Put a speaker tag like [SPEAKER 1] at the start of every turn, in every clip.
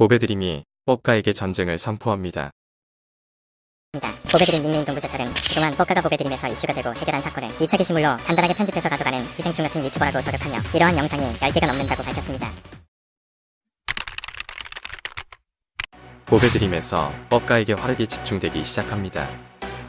[SPEAKER 1] 보배드림이 뻑가에게 전쟁을 선포합니다.
[SPEAKER 2] 보배드림 닉네임 동부제철은 그동안 뻑가가 보배드림에서 이슈가 되고 해결한 사건을 2차 게시물로 간단하게 편집해서 가져가는 기생충 같은 유튜버라고 저격하며 이러한 영상이 10개가 넘는다고 밝혔습니다.
[SPEAKER 1] 보배드림에서 뻑가에게 화력이 집중되기 시작합니다.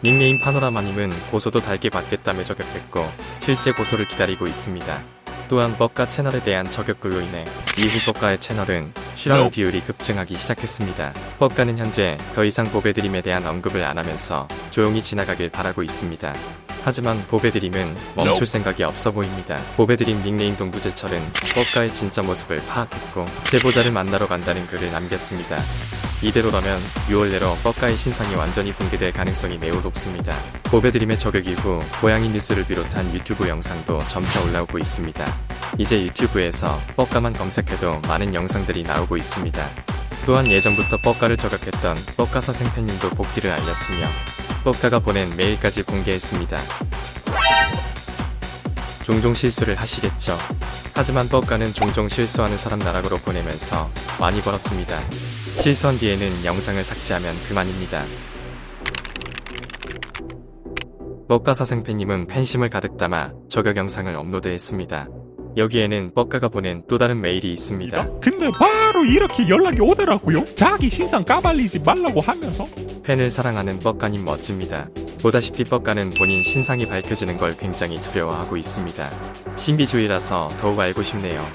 [SPEAKER 1] 닉네임 파노라마님은 고소도 달게 받겠다며 저격했고 실제 고소를 기다리고 있습니다. 또한 뻑가 채널에 대한 저격글로 인해 이후 뻑가의 채널은 실황 비율이 급증하기 시작했습니다. 뻑가는 현재 더 이상 보배드림에 대한 언급을 안 하면서 조용히 지나가길 바라고 있습니다. 하지만 보배드림은 멈출 생각이 없어 보입니다. 보배드림 닉네임 동부제철은 뻑가의 진짜 모습을 파악했고 제보자를 만나러 간다는 글을 남겼습니다. 이대로라면 6월 내로 뻑가의 신상이 완전히 공개될 가능성이 매우 높습니다. 보배드림의 저격 이후 고양이 뉴스를 비롯한 유튜브 영상도 점차 올라오고 있습니다. 이제 유튜브에서 뻑가만 검색해도 많은 영상들이 나오고 있습니다. 또한 예전부터 뻑가를 저격했던 뻑가사 생팬님도 복귀를 알렸으며 뻑가가 보낸 메일까지 공개했습니다. 종종 실수를 하시겠죠. 하지만 뻑가는 종종 실수하는 사람 나락으로 보내면서 많이 벌었습니다. 실수한 뒤에는 영상을 삭제하면 그만입니다. 뻑가사 생팬님은 팬심을 가득 담아 저격 영상을 업로드했습니다. 여기에는 뻑가가 보낸 또 다른 메일이 있습니다.
[SPEAKER 3] 근데 바로 이렇게 연락이 오더라고요. 자기 신상 까발리지 말라고 하면서.
[SPEAKER 1] 팬을 사랑하는 뻑가님 멋집니다. 보다시피 뻑가는 본인 신상이 밝혀지는 걸 굉장히 두려워하고 있습니다. 신비주의라서 더욱 알고 싶네요.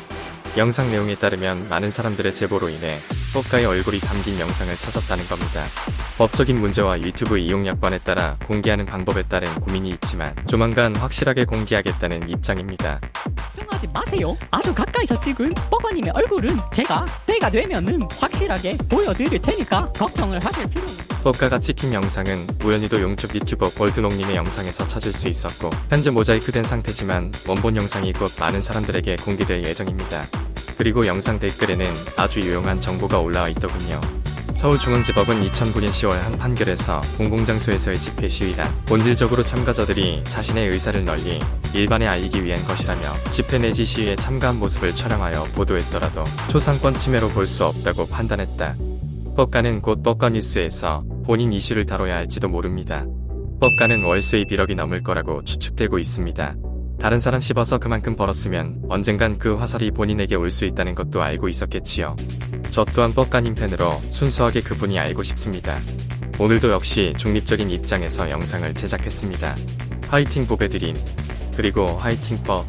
[SPEAKER 1] 영상 내용에 따르면 많은 사람들의 제보로 인해 뻑가의 얼굴이 담긴 영상을 찾았다는 겁니다. 법적인 문제와 유튜브 이용 약관에 따라 공개하는 방법에 따른 고민이 있지만 조만간 확실하게 공개하겠다는 입장입니다.
[SPEAKER 4] 걱정하지 마세요. 아주 가까이서 찍은 뻐거님의 얼굴은 제가 때가 되면은 확실하게 보여드릴 테니까 걱정을 하실 필요는
[SPEAKER 1] 뻑가가 찍힌 영상은 우연히도 용접 유튜버 볼드농님의 영상에서 찾을 수 있었고 현재 모자이크된 상태지만 원본 영상이 곧 많은 사람들에게 공개될 예정입니다. 그리고 영상 댓글에는 아주 유용한 정보가 올라와 있더군요. 서울중앙지법은 2009년 10월 한 판결에서 공공장소에서의 집회 시위란 본질적으로 참가자들이 자신의 의사를 널리 일반에 알리기 위한 것이라며 집회 내지 시위에 참가한 모습을 촬영하여 보도했더라도 초상권 침해로 볼 수 없다고 판단했다. 뻑가는 곧 뻑가 뉴스에서 본인 이슈를 다뤄야 할지도 모릅니다. 뻑가는 월 수입 1억이 넘을 거라고 추측되고 있습니다. 다른 사람 씹어서 그만큼 벌었으면 언젠간 그 화살이 본인에게 올 수 있다는 것도 알고 있었겠지요. 저 또한 뻑가님 팬으로 순수하게 그분이 알고 싶습니다. 오늘도 역시 중립적인 입장에서 영상을 제작했습니다. 화이팅 보배드림 그리고 화이팅 뻑